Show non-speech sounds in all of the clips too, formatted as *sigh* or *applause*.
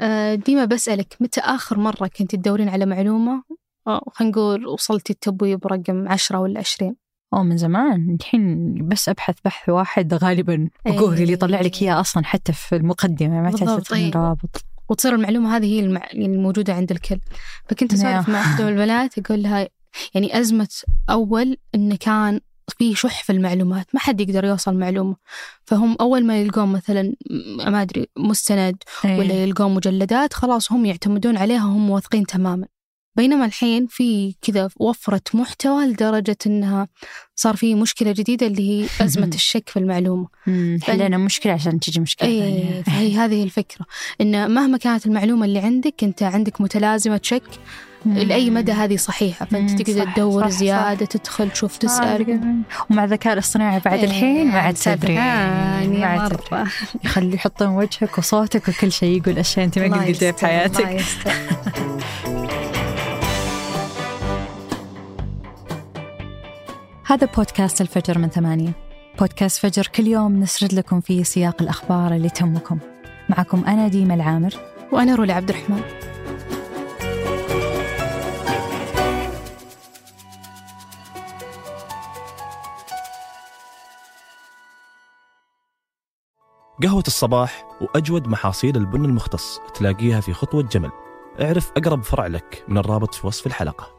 آه، ديما بسألك متى آخر مرة كنت تدورين على معلومة؟ آه، خلينا نقول وصلتي التبويب رقم عشرة ولا عشرين؟ أو من زمان. الحين بس أبحث بحث واحد غالبا جوجل يطلع لك إياه أصلا حتى في المقدمة ما تحتاج. رابط وتصير المعلومة هذه هي المع... الموجودة عند الكل. فكنت أسولف نعم. مع إحدى البنات أقول لها يعني أزمة أول إنه كان في شح في المعلومات ما حد يقدر يوصل معلومة فهم أول ما يلقون مثلا ما أدري مستند إيه. ولا يلقون مجلدات خلاص هم يعتمدون عليها هم واثقين تماما بينما الحين في كذا وفرة محتوى لدرجة إنها صار في مشكلة جديدة اللي هي *laughs* أزمة الشك في المعلومة حلينا مشكلة عشان تجي مشكلة ثانية. فهي هذه الفكرة إن مهما كانت المعلومة اللي عندك أنت عندك متلازمة شك. لأي مدى هذه صحيحة؟ فأنت تقدر صح، تدور صح، صح. زيادة تدخل تشوف تسأل. ومع الذكاء الاصطناعي بعد الحين ما عاد تدري. ما يا عاد يخلي يحطون وجهك وصوتك وكل شيء يقول أشياء أنت ما قد قلتيها في حياتك. يستر. *laughs* هذا بودكاست الفجر من ثمانية. بودكاست فجر كل يوم نسرد لكم فيه سياق الأخبار اللي تهمكم. معكم أنا ديما العامر. وأنا رولا عبد الرحمن. قهوة الصباح وأجود محاصيل البن المختص تلاقيها في خطوة جمل. اعرف أقرب فرع لك من الرابط في وصف الحلقة.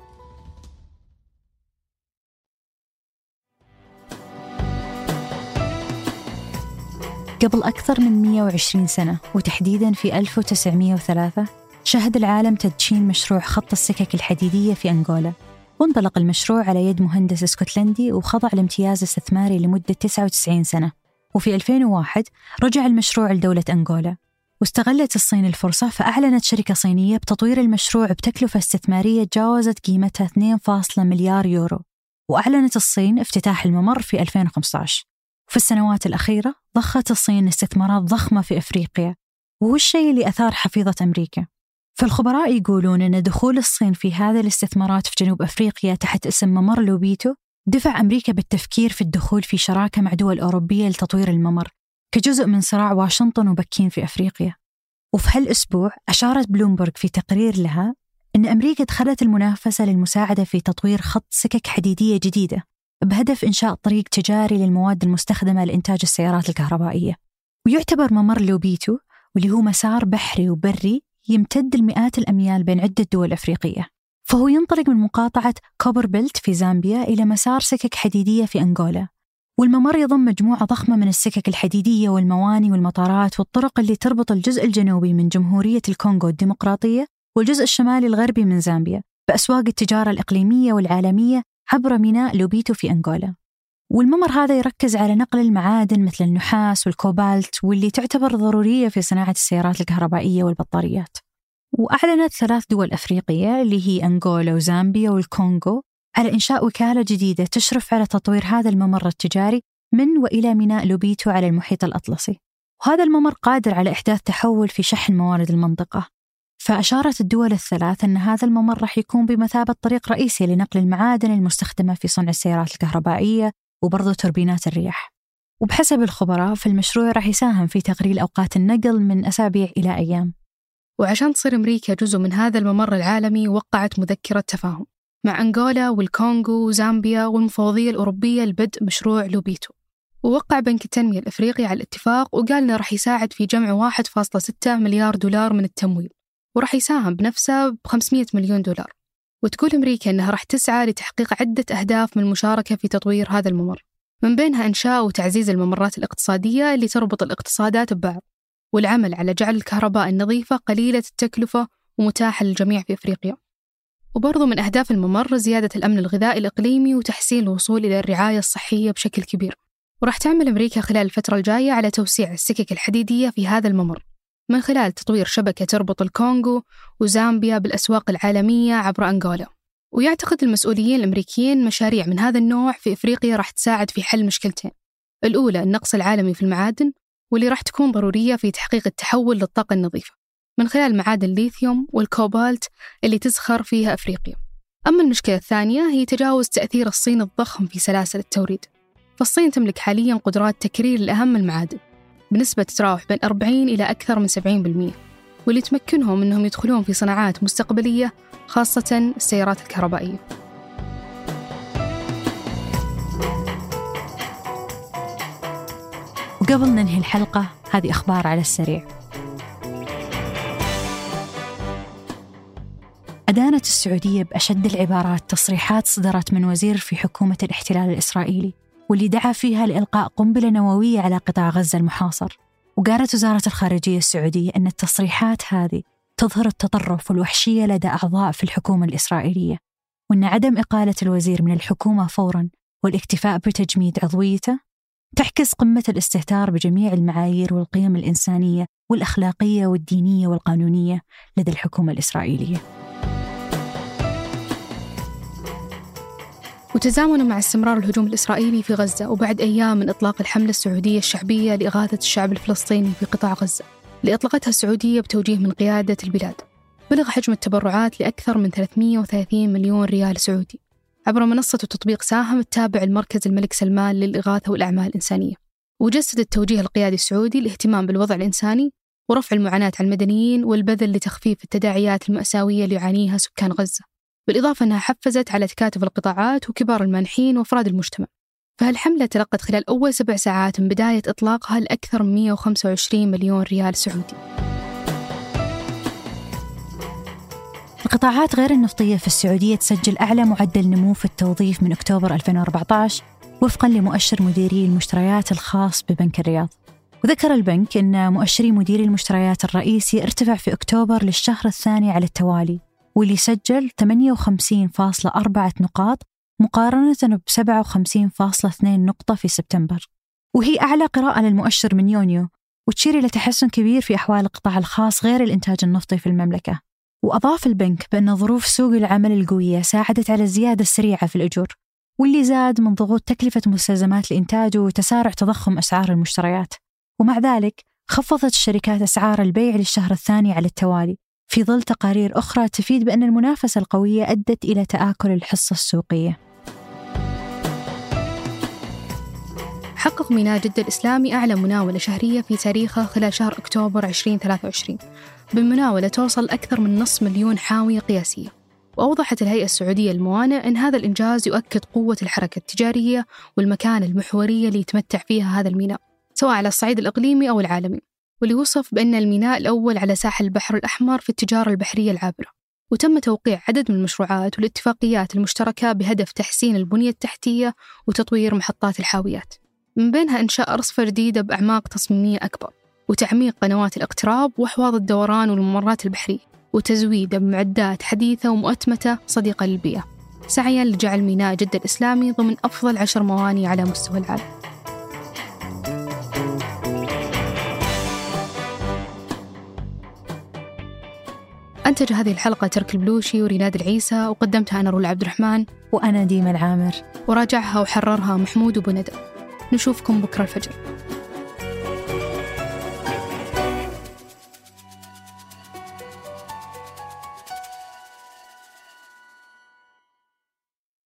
قبل أكثر من 120 سنة وتحديدا في 1903 شهد العالم تدشين مشروع خط السكك الحديدية في أنغولا. وانطلق المشروع على يد مهندس اسكتلندي وخضع لامتياز استثماري لمدة 99 سنة. وفي 2001 رجع المشروع لدولة أنغولا. واستغلت الصين الفرصة فأعلنت شركة صينية بتطوير المشروع بتكلفة استثمارية تجاوزت قيمتها 2.0 مليار يورو. وأعلنت الصين افتتاح الممر في 2015 في السنوات الأخيرة ضخت الصين استثمارات ضخمة في أفريقيا. وهو الشيء اللي أثار حفيظة أمريكا. فالخبراء يقولون أن دخول الصين في هذه الاستثمارات في جنوب أفريقيا تحت اسم ممر لوبيتو دفع أمريكا بالتفكير في الدخول في شراكة مع دول أوروبية لتطوير الممر كجزء من صراع واشنطن وبكين في أفريقيا. وفي هالأسبوع أشارت بلومبرغ في تقرير لها أن أمريكا دخلت المنافسة للمساعدة في تطوير خط سكك حديدية جديدة بهدف إنشاء طريق تجاري للمواد المستخدمة لإنتاج السيارات الكهربائية. ويعتبر ممر لوبيتو واللي هو مسار بحري وبري يمتد المئات الأميال بين عدة دول أفريقية. فهو ينطلق من مقاطعة كوبر بيلت في زامبيا إلى مسار سكك حديدية في أنغولا. والممر يضم مجموعة ضخمة من السكك الحديدية والمواني والمطارات والطرق اللي تربط الجزء الجنوبي من جمهورية الكونغو الديمقراطية والجزء الشمالي الغربي من زامبيا بأسواق التجارة الإقليمية والعالمية عبر ميناء لوبيتو في أنغولا. والممر هذا يركز على نقل المعادن مثل النحاس والكوبالت واللي تعتبر ضرورية في صناعة السيارات الكهربائية والبطاريات. وأعلنت ثلاث دول أفريقية اللي هي أنغولا وزامبيا والكونغو على إنشاء وكالة جديدة تشرف على تطوير هذا الممر التجاري من وإلى ميناء لوبيتو على المحيط الأطلسي. وهذا الممر قادر على إحداث تحول في شحن موارد المنطقة. فأشارت الدول الثلاث أن هذا الممر راح يكون بمثابة طريق رئيسي لنقل المعادن المستخدمة في صنع السيارات الكهربائية وبرضو توربينات الرياح. وبحسب الخبراء فالمشروع راح يساهم في تقليل أوقات النقل من أسابيع إلى أيام. وعشان تصير أمريكا جزء من هذا الممر العالمي وقعت مذكرة تفاهم مع أنغولا والكونغو وزامبيا والمفوضية الأوروبية لبدء مشروع لوبيتو. ووقع بنك التنمية الأفريقي على الاتفاق وقال إنه راح يساعد في جمع 1.6 مليار دولار من التمويل وراح يساهم بنفسه ب 500 مليون دولار. وتقول أمريكا أنها راح تسعى لتحقيق عدة أهداف من المشاركة في تطوير هذا الممر من بينها إنشاء وتعزيز الممرات الاقتصادية اللي تربط الاقتصادات ببعض. والعمل على جعل الكهرباء النظيفة قليلة التكلفة ومتاحة للجميع في أفريقيا. وبرضو من أهداف الممر زيادة الأمن الغذائي الإقليمي وتحسين الوصول إلى الرعاية الصحية بشكل كبير. وراح تعمل أمريكا خلال الفترة الجاية على توسيع السكك الحديدية في هذا الممر من خلال تطوير شبكة تربط الكونغو وزامبيا بالأسواق العالمية عبر أنغولا. ويعتقد المسؤولين الأمريكيين مشاريع من هذا النوع في إفريقيا راح تساعد في حل مشكلتين. الأولى النقص العالمي في المعادن واللي راح تكون ضرورية في تحقيق التحول للطاقة النظيفة من خلال معادن الليثيوم والكوبالت اللي تزخر فيها أفريقيا. أما المشكلة الثانية هي تجاوز تأثير الصين الضخم في سلاسل التوريد. فالصين تملك حاليا قدرات تكرير لأهم المعادن بنسبة تتراوح بين 40 إلى أكثر من 70% واللي تمكنهم أنهم يدخلون في صناعات مستقبلية خاصة السيارات الكهربائية. وقبل ننهي الحلقة هذه أخبار على السريع. أدانت السعودية بأشد العبارات تصريحات صدرت من وزير في حكومة الاحتلال الإسرائيلي واللي دعا فيها لإلقاء قنبلة نووية على قطاع غزة المحاصر. وقالت وزارة الخارجية السعودية أن التصريحات هذه تظهر التطرف والوحشية لدى أعضاء في الحكومة الإسرائيلية وأن عدم إقالة الوزير من الحكومة فورا والإكتفاء بتجميد عضويته تعكس قمة الاستهتار بجميع المعايير والقيم الإنسانية والأخلاقية والدينية والقانونية لدى الحكومة الإسرائيلية. وتزامنا مع استمرار الهجوم الإسرائيلي في غزة وبعد أيام من إطلاق الحملة السعودية الشعبية لإغاثة الشعب الفلسطيني في قطاع غزة اللي أطلقتها السعودية بتوجيه من قيادة البلاد. بلغ حجم التبرعات لأكثر من 330 مليون ريال سعودي. عبر منصة وتطبيق ساهم التابع المركز الملك سلمان للإغاثة والأعمال الإنسانية. وجسد التوجيه القيادي السعودي الاهتمام بالوضع الإنساني ورفع المعاناة عن المدنيين والبذل لتخفيف التداعيات المأساوية اللي يعانيها سكان غزة. بالإضافة أنها حفزت على تكاتف القطاعات وكبار المانحين وأفراد المجتمع. فهالحملة تلقت خلال أول سبع ساعات من بداية إطلاقها لأكثر من 125 مليون ريال سعودي؟ القطاعات غير النفطية في السعودية تسجل أعلى معدل نمو في التوظيف من أكتوبر 2014 وفقا لمؤشر مديري المشتريات الخاص ببنك الرياض. وذكر البنك أن مؤشري مديري المشتريات الرئيسي ارتفع في أكتوبر للشهر الثاني على التوالي واللي سجل 58.4 نقاط مقارنة ب 57.2 نقطة في سبتمبر. وهي أعلى قراءة للمؤشر من يونيو وتشير إلى تحسن كبير في أحوال القطاع الخاص غير الإنتاج النفطي في المملكة. وأضاف البنك بأن ظروف سوق العمل القوية ساعدت على الزيادة السريعة في الأجور واللي زاد من ضغوط تكلفة مستلزمات الإنتاج وتسارع تضخم أسعار المشتريات. ومع ذلك خفضت الشركات أسعار البيع للشهر الثاني على التوالي في ظل تقارير أخرى تفيد بأن المنافسة القوية أدت إلى تآكل الحصة السوقية. حقق ميناء جدة الإسلامي أعلى مناولة شهرية في تاريخه خلال شهر أكتوبر 2023 بمناولة توصل أكثر من نصف مليون حاوية قياسية وأوضحت الهيئة السعودية للموانئ أن هذا الإنجاز يؤكد قوة الحركة التجارية والمكانة المحورية اللي يتمتع فيها هذا الميناء سواء على الصعيد الإقليمي أو العالمي. واللي وصف بأن الميناء الأول على ساحل البحر الأحمر في التجارة البحرية العابرة. وتم توقيع عدد من المشروعات والاتفاقيات المشتركة بهدف تحسين البنية التحتية وتطوير محطات الحاويات. من بينها إنشاء أرصفة جديدة بأعماق تصميمية أكبر. وتعميق قنوات الاقتراب وأحواض الدوران والممرات البحرية وتزويده بمعدات حديثة ومؤتمتة صديقة للبيئة. سعيا لجعل ميناء جدة الإسلامي ضمن أفضل عشر مواني على مستوى العالم. أنتج هذه الحلقة ترك البلوشي وريناد العيسى وقدمتها أنا رولا عبد الرحمن. وأنا ديما العامر. وراجعها وحررها محمود أبو ندى نشوفكم بكرة الفجر.